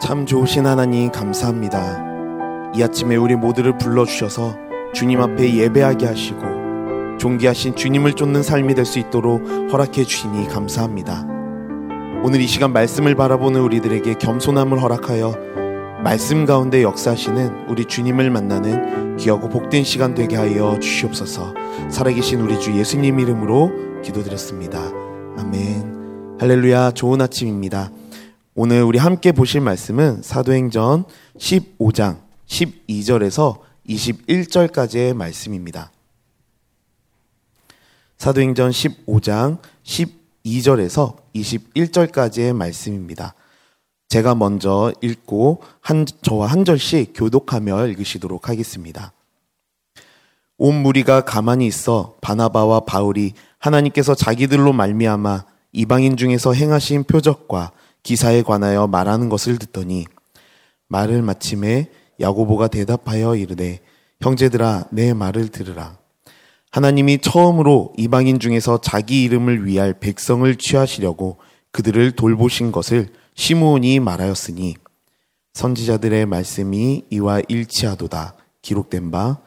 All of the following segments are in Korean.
참 좋으신 하나님 감사합니다. 이 아침에 우리 모두를 불러주셔서 주님 앞에 예배하게 하시고 존귀하신 주님을 쫓는 삶이 될 수 있도록 허락해 주시니 감사합니다. 오늘 이 시간 말씀을 바라보는 우리들에게 겸손함을 허락하여 말씀 가운데 역사하시는 우리 주님을 만나는 귀하고 복된 시간 되게 하여 주시옵소서. 살아계신 우리 주 예수님 이름으로 기도드렸습니다. 아멘. 할렐루야. 좋은 아침입니다. 오늘 우리 함께 보실 말씀은 사도행전 15장 12절에서 21절까지의 말씀입니다. 사도행전 15장 12절에서 21절까지의 말씀입니다. 제가 먼저 읽고 한, 저와 한 절씩 교독하며 읽으시도록 하겠습니다. 온 무리가 가만히 있어 바나바와 바울이 하나님께서 자기들로 말미암아 이방인 중에서 행하신 표적과 기사에 관하여 말하는 것을 듣더니 말을 마침에 야고보가 대답하여 이르되 형제들아 내 말을 들으라. 하나님이 처음으로 이방인 중에서 자기 이름을 위할 백성을 취하시려고 그들을 돌보신 것을 시므온이 말하였으니 선지자들의 말씀이 이와 일치하도다 기록된 바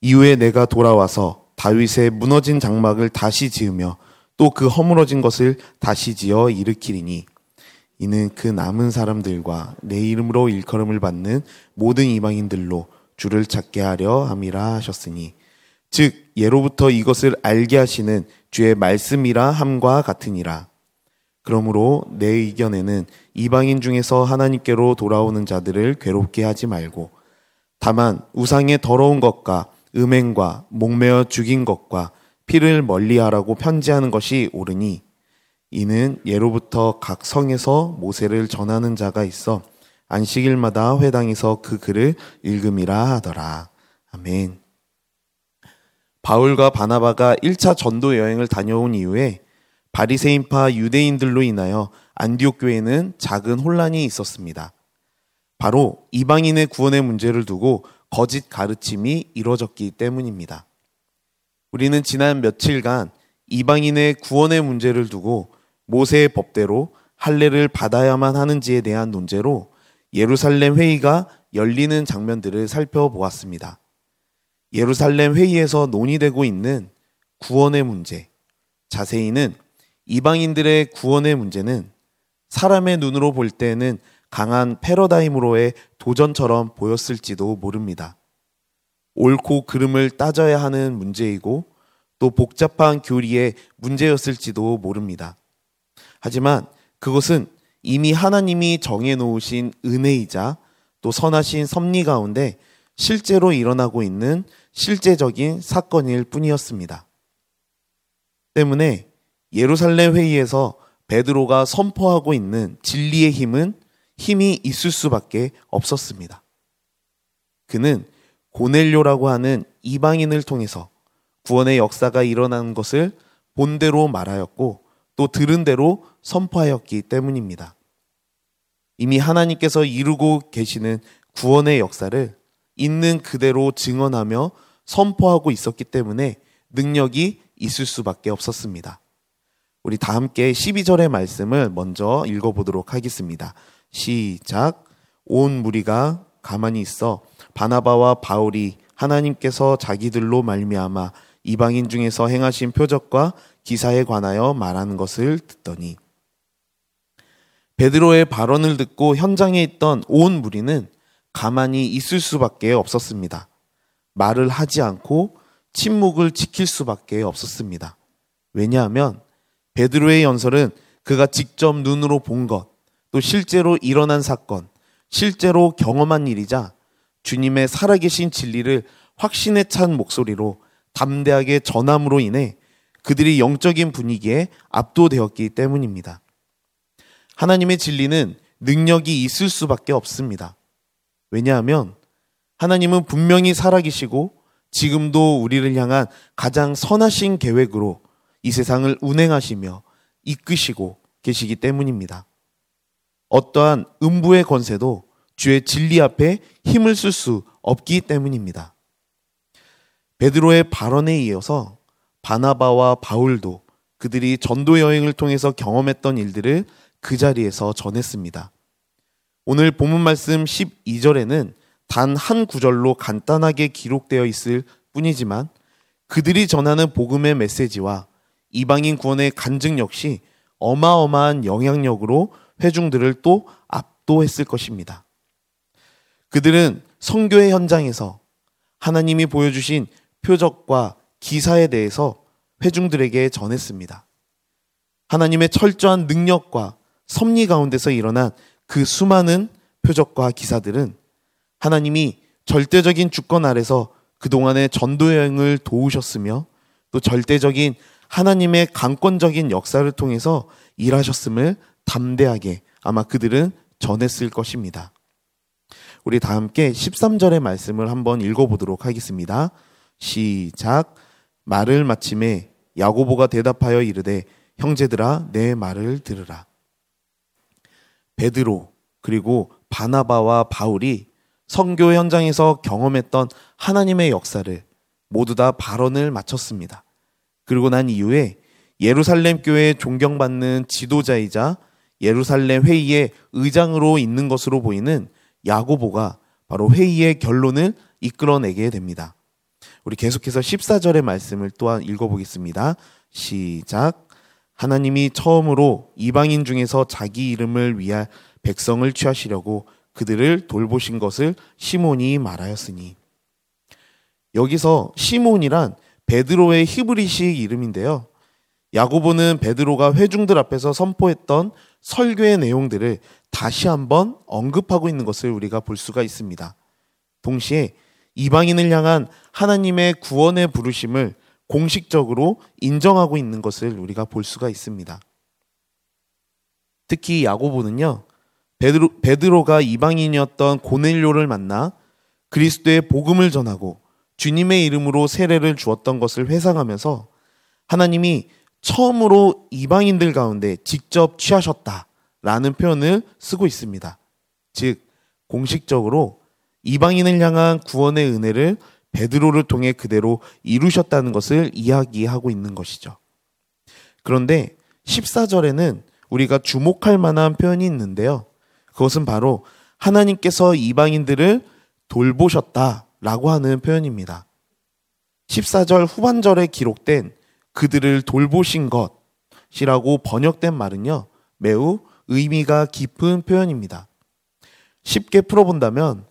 이후에 내가 돌아와서 다윗의 무너진 장막을 다시 지으며 또 그 허물어진 것을 다시 지어 일으키리니 이는 그 남은 사람들과 내 이름으로 일컬음을 받는 모든 이방인들로 주를 찾게 하려 함이라 하셨으니 즉 예로부터 이것을 알게 하시는 주의 말씀이라 함과 같으니라. 그러므로 내 의견에는 이방인 중에서 하나님께로 돌아오는 자들을 괴롭게 하지 말고 다만 우상의 더러운 것과 음행과 목매어 죽인 것과 피를 멀리하라고 편지하는 것이 옳으니 이는 예로부터 각 성에서 모세를 전하는 자가 있어 안식일마다 회당에서 그 글을 읽음이라 하더라. 아멘. 바울과 바나바가 1차 전도 여행을 다녀온 이후에 바리새인파 유대인들로 인하여 안디옥 교회는 작은 혼란이 있었습니다. 바로 이방인의 구원의 문제를 두고 거짓 가르침이 이루어졌기 때문입니다. 우리는 지난 며칠간 이방인의 구원의 문제를 두고 모세의 법대로 할례를 받아야만 하는지에 대한 논제로 예루살렘 회의가 열리는 장면들을 살펴보았습니다. 예루살렘 회의에서 논의되고 있는 구원의 문제, 자세히는 이방인들의 구원의 문제는 사람의 눈으로 볼 때는 강한 패러다임으로의 도전처럼 보였을지도 모릅니다. 옳고 그름을 따져야 하는 문제이고 또 복잡한 교리의 문제였을지도 모릅니다. 하지만 그것은 이미 하나님이 정해놓으신 은혜이자 또 선하신 섭리 가운데 실제로 일어나고 있는 실제적인 사건일 뿐이었습니다. 때문에 예루살렘 회의에서 베드로가 선포하고 있는 진리의 힘은 힘이 있을 수밖에 없었습니다. 그는 고넬료라고 하는 이방인을 통해서 구원의 역사가 일어난 것을 본대로 말하였고 또 들은 대로 선포하였기 때문입니다. 이미 하나님께서 이루고 계시는 구원의 역사를 있는 그대로 증언하며 선포하고 있었기 때문에 능력이 있을 수밖에 없었습니다. 우리 다 함께 12절의 말씀을 먼저 읽어보도록 하겠습니다. 시작. 온 무리가 가만히 있어 바나바와 바울이 하나님께서 자기들로 말미암아 이방인 중에서 행하신 표적과 기사에 관하여 말하는 것을 듣더니 베드로의 발언을 듣고 현장에 있던 온 무리는 가만히 있을 수밖에 없었습니다. 말을 하지 않고 침묵을 지킬 수밖에 없었습니다. 왜냐하면 베드로의 연설은 그가 직접 눈으로 본 것, 또 실제로 일어난 사건, 실제로 경험한 일이자 주님의 살아계신 진리를 확신에 찬 목소리로 담대하게 전함으로 인해 그들이 영적인 분위기에 압도되었기 때문입니다. 하나님의 진리는 능력이 있을 수밖에 없습니다. 왜냐하면 하나님은 분명히 살아계시고 지금도 우리를 향한 가장 선하신 계획으로 이 세상을 운행하시며 이끄시고 계시기 때문입니다. 어떠한 음부의 권세도 주의 진리 앞에 힘을 쓸 수 없기 때문입니다. 베드로의 발언에 이어서 바나바와 바울도 그들이 전도 여행을 통해서 경험했던 일들을 그 자리에서 전했습니다. 오늘 본문 말씀 12절에는 단 한 구절로 간단하게 기록되어 있을 뿐이지만 그들이 전하는 복음의 메시지와 이방인 구원의 간증 역시 어마어마한 영향력으로 회중들을 또 압도했을 것입니다. 그들은 성교의 현장에서 하나님이 보여주신 표적과 기사에 대해서 회중들에게 전했습니다. 하나님의 철저한 능력과 섭리 가운데서 일어난 그 수많은 표적과 기사들은 하나님이 절대적인 주권 아래서 그동안의 전도 여행을 도우셨으며 또 절대적인 하나님의 강권적인 역사를 통해서 일하셨음을 담대하게 아마 그들은 전했을 것입니다. 우리 다 함께 13절의 말씀을 한번 읽어보도록 하겠습니다. 시작. 말을 마침에 야고보가 대답하여 이르되 형제들아 내 말을 들으라. 베드로 그리고 바나바와 바울이 성교 현장에서 경험했던 하나님의 역사를 모두 다 발언을 마쳤습니다. 그리고 난 이후에 예루살렘 교회에 존경받는 지도자이자 예루살렘 회의의 의장으로 있는 것으로 보이는 야고보가 바로 회의의 결론을 이끌어내게 됩니다. 우리 계속해서 14절의 말씀을 또한 읽어보겠습니다. 시작. 하나님이 처음으로 이방인 중에서 자기 이름을 위할 백성을 취하시려고 그들을 돌보신 것을 시몬이 말하였으니 여기서 시몬이란 베드로의 히브리식 이름인데요. 야고보는 베드로가 회중들 앞에서 선포했던 설교의 내용들을 다시 한번 언급하고 있는 것을 우리가 볼 수가 있습니다. 동시에 이방인을 향한 하나님의 구원의 부르심을 공식적으로 인정하고 있는 것을 우리가 볼 수가 있습니다. 특히 야고보는요, 베드로, 베드로가 이방인이었던 고넬료를 만나 그리스도의 복음을 전하고 주님의 이름으로 세례를 주었던 것을 회상하면서 하나님이 처음으로 이방인들 가운데 직접 취하셨다라는 표현을 쓰고 있습니다. 즉, 공식적으로 이방인을 향한 구원의 은혜를 베드로를 통해 그대로 이루셨다는 것을 이야기하고 있는 것이죠. 그런데 14절에는 우리가 주목할 만한 표현이 있는데요. 그것은 바로 하나님께서 이방인들을 돌보셨다라고 하는 표현입니다. 14절 후반절에 기록된 그들을 돌보신 것이라고 번역된 말은요, 매우 의미가 깊은 표현입니다. 쉽게 풀어본다면,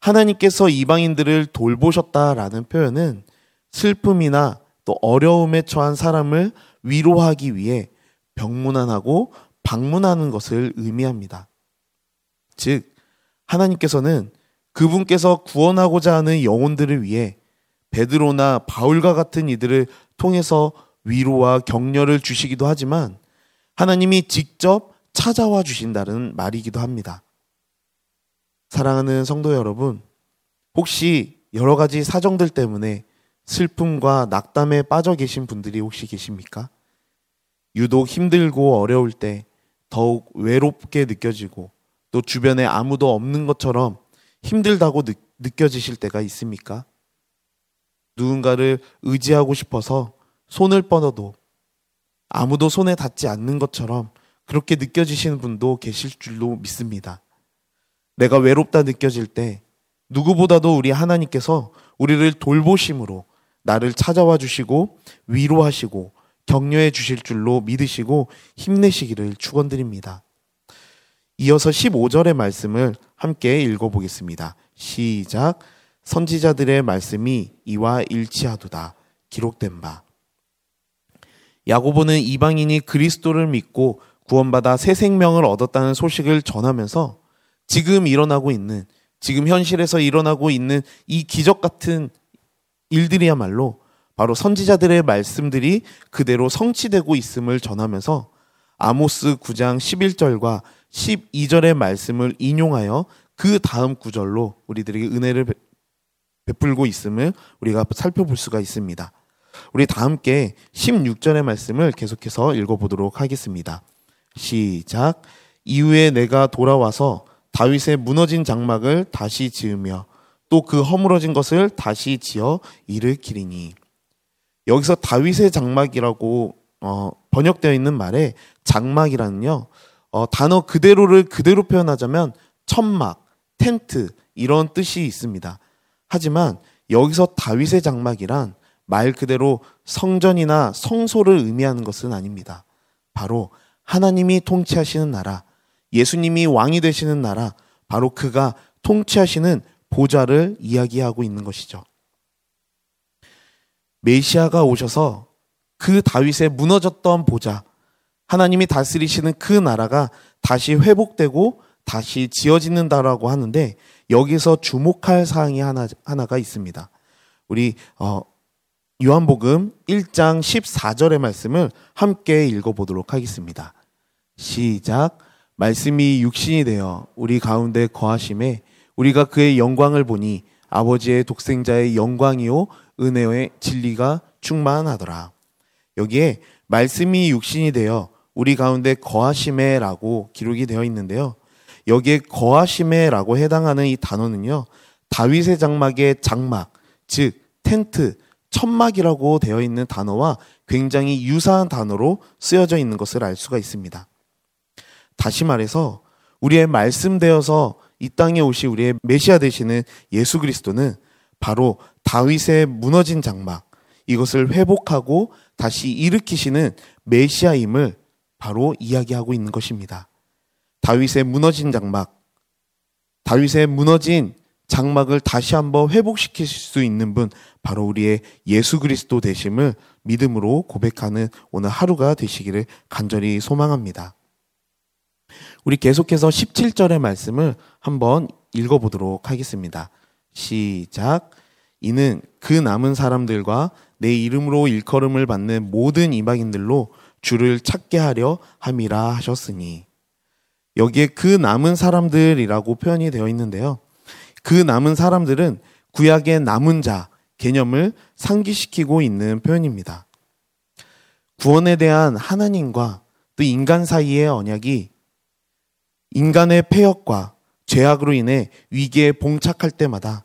하나님께서 이방인들을 돌보셨다라는 표현은 슬픔이나 또 어려움에 처한 사람을 위로하기 위해 병문안하고 방문하는 것을 의미합니다. 즉, 하나님께서는 그분께서 구원하고자 하는 영혼들을 위해 베드로나 바울과 같은 이들을 통해서 위로와 격려를 주시기도 하지만 하나님이 직접 찾아와 주신다는 말이기도 합니다. 사랑하는 성도 여러분, 혹시 여러 가지 사정들 때문에 슬픔과 낙담에 빠져 계신 분들이 혹시 계십니까? 유독 힘들고 어려울 때 더욱 외롭게 느껴지고 또 주변에 아무도 없는 것처럼 힘들다고 느, 느껴지실 때가 있습니까? 누군가를 의지하고 싶어서 손을 뻗어도 아무도 손에 닿지 않는 것처럼 그렇게 느껴지시는 분도 계실 줄로 믿습니다. 내가 외롭다 느껴질 때 누구보다도 우리 하나님께서 우리를 돌보심으로 나를 찾아와 주시고 위로하시고 격려해 주실 줄로 믿으시고 힘내시기를 축원드립니다. 이어서 15절의 말씀을 함께 읽어보겠습니다. 시작. 선지자들의 말씀이 이와 일치하도다. 기록된 바. 야고보는 이방인이 그리스도를 믿고 구원받아 새 생명을 얻었다는 소식을 전하면서 지금 일어나고 있는, 지금 현실에서 일어나고 있는 이 기적 같은 일들이야말로 바로 선지자들의 말씀들이 그대로 성취되고 있음을 전하면서 아모스 9장 11절과 12절의 말씀을 인용하여 그 다음 구절로 우리들에게 은혜를 베풀고 있음을 우리가 살펴볼 수가 있습니다. 우리 다 함께 16절의 말씀을 계속해서 읽어보도록 하겠습니다. 시작. 이후에 내가 돌아와서 다윗의 무너진 장막을 다시 지으며 또 그 허물어진 것을 다시 지어 일으키리니. 여기서 다윗의 장막이라고 어, 번역되어 있는 말에 장막이라는요 어, 단어 그대로를 그대로 표현하자면 천막, 텐트 이런 뜻이 있습니다. 하지만 여기서 다윗의 장막이란 말 그대로 성전이나 성소를 의미하는 것은 아닙니다. 바로 하나님이 통치하시는 나라, 예수님이 왕이 되시는 나라, 바로 그가 통치하시는 보좌를 이야기하고 있는 것이죠. 메시아가 오셔서 그 다윗의 무너졌던 보좌, 하나님이 다스리시는 그 나라가 다시 회복되고 다시 지어지는다라고 하는데 여기서 주목할 사항이 하나, 하나가 있습니다. 우리 어, 요한복음 1장 14절의 말씀을 함께 읽어보도록 하겠습니다. 시작. 말씀이 육신이 되어 우리 가운데 거하심에 우리가 그의 영광을 보니 아버지의 독생자의 영광이요 은혜의 진리가 충만하더라. 여기에 말씀이 육신이 되어 우리 가운데 거하심에라고 기록이 되어 있는데요. 여기에 거하심에라고 해당하는 이 단어는요. 다윗의 장막의 장막, 즉 텐트, 천막이라고 되어 있는 단어와 굉장히 유사한 단어로 쓰여져 있는 것을 알 수가 있습니다. 다시 말해서 우리의 말씀 되어서 이 땅에 오시 우리의 메시아 되시는 예수 그리스도는 바로 다윗의 무너진 장막 이것을 회복하고 다시 일으키시는 메시아임을 바로 이야기하고 있는 것입니다. 다윗의 무너진 장막, 다윗의 무너진 장막을 다시 한번 회복시킬 수 있는 분, 바로 우리의 예수 그리스도 되심을 믿음으로 고백하는 오늘 하루가 되시기를 간절히 소망합니다. 우리 계속해서 17절의 말씀을 한번 읽어보도록 하겠습니다. 시작. 이는 그 남은 사람들과 내 이름으로 일컬음을 받는 모든 이방인들로 주를 찾게 하려 함이라 하셨으니 여기에 그 남은 사람들이라고 표현이 되어 있는데요. 그 남은 사람들은 구약의 남은 자 개념을 상기시키고 있는 표현입니다. 구원에 대한 하나님과 또 인간 사이의 언약이 인간의 폐역과 죄악으로 인해 위기에 봉착할 때마다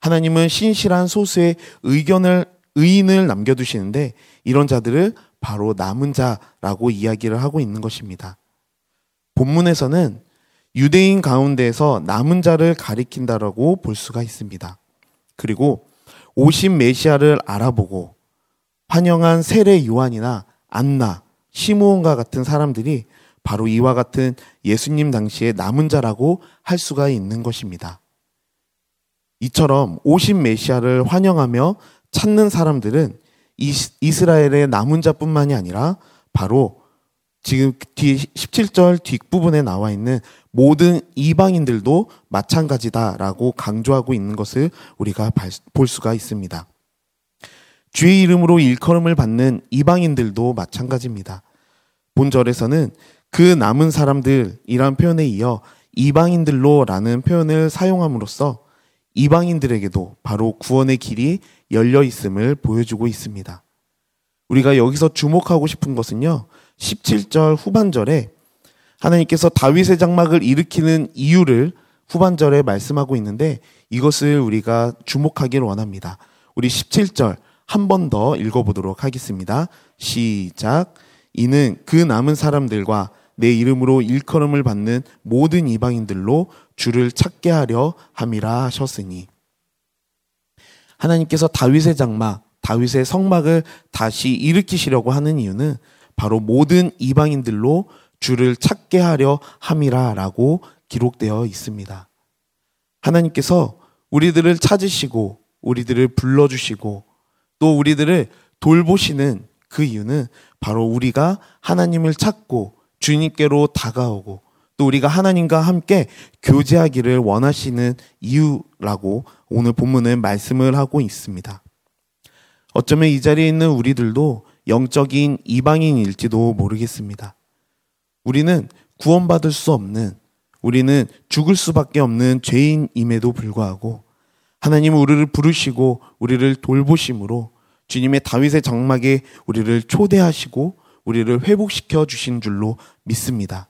하나님은 신실한 소수의 의견을 의인을 남겨두시는데 이런 자들을 바로 남은 자라고 이야기를 하고 있는 것입니다. 본문에서는 유대인 가운데에서 남은 자를 가리킨다라고 볼 수가 있습니다. 그리고 오신 메시아를 알아보고 환영한 세례 요한이나 안나, 시므온과 같은 사람들이 바로 이와 같은 예수님 당시의 남은 자라고 할 수가 있는 것입니다. 이처럼 오신 메시아를 환영하며 찾는 사람들은 이스라엘의 남은 자뿐만이 아니라 바로 지금 뒤 17절 뒷부분에 나와 있는 모든 이방인들도 마찬가지다라고 강조하고 있는 것을 우리가 볼 수가 있습니다. 주의 이름으로 일컬음을 받는 이방인들도 마찬가지입니다. 본절에서는 그 남은 사람들이란 표현에 이어 이방인들로라는 표현을 사용함으로써 이방인들에게도 바로 구원의 길이 열려 있음을 보여주고 있습니다. 우리가 여기서 주목하고 싶은 것은요. 17절 후반절에 하나님께서 다윗의 장막을 일으키는 이유를 후반절에 말씀하고 있는데 이것을 우리가 주목하기를 원합니다. 우리 17절 한 번 더 읽어보도록 하겠습니다. 시작. 이는 그 남은 사람들과 내 이름으로 일컬음을 받는 모든 이방인들로 주를 찾게 하려 함이라 하셨으니 하나님께서 다윗의 장막, 다윗의 성막을 다시 일으키시려고 하는 이유는 바로 모든 이방인들로 주를 찾게 하려 함이라라고 기록되어 있습니다. 하나님께서 우리들을 찾으시고 우리들을 불러주시고 또 우리들을 돌보시는 그 이유는 바로 우리가 하나님을 찾고 주님께로 다가오고 또 우리가 하나님과 함께 교제하기를 원하시는 이유라고 오늘 본문은 말씀을 하고 있습니다. 어쩌면 이 자리에 있는 우리들도 영적인 이방인일지도 모르겠습니다. 우리는 구원받을 수 없는, 우리는 죽을 수밖에 없는 죄인임에도 불구하고 하나님은 우리를 부르시고 우리를 돌보심으로 주님의 다윗의 장막에 우리를 초대하시고 우리를 회복시켜 주신 줄로 믿습니다.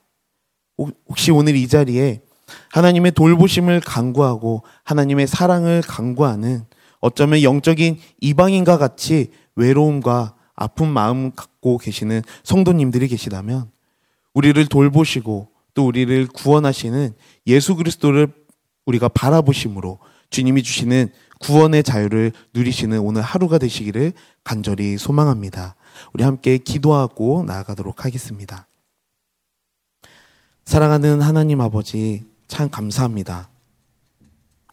혹시 오늘 이 자리에 하나님의 돌보심을 강구하고 하나님의 사랑을 강구하는 어쩌면 영적인 이방인과 같이 외로움과 아픈 마음 갖고 계시는 성도님들이 계시다면 우리를 돌보시고 또 우리를 구원하시는 예수 그리스도를 우리가 바라보심으로 주님이 주시는 구원의 자유를 누리시는 오늘 하루가 되시기를 간절히 소망합니다. 우리 함께 기도하고 나아가도록 하겠습니다. 사랑하는 하나님 아버지, 참 감사합니다.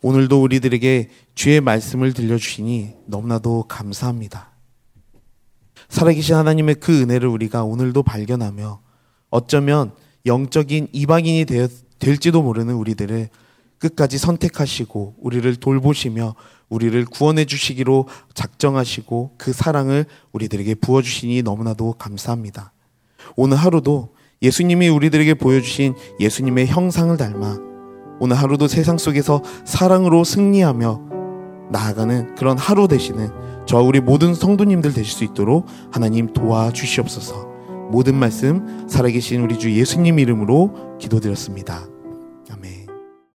오늘도 우리들에게 주의 말씀을 들려주시니 너무나도 감사합니다. 살아계신 하나님의 그 은혜를 우리가 오늘도 발견하며 어쩌면 영적인 이방인이 될지도 모르는 우리들을 끝까지 선택하시고 우리를 돌보시며 우리를 구원해 주시기로 작정하시고 그 사랑을 우리들에게 부어 주시니 너무나도 감사합니다. 오늘 하루도 예수님이 우리들에게 보여주신 예수님의 형상을 닮아 오늘 하루도 세상 속에서 사랑으로 승리하며 나아가는 그런 하루 되시는 저와 우리 모든 성도님들 되실 수 있도록 하나님 도와주시옵소서. 모든 말씀 살아계신 우리 주 예수님 이름으로 기도드렸습니다.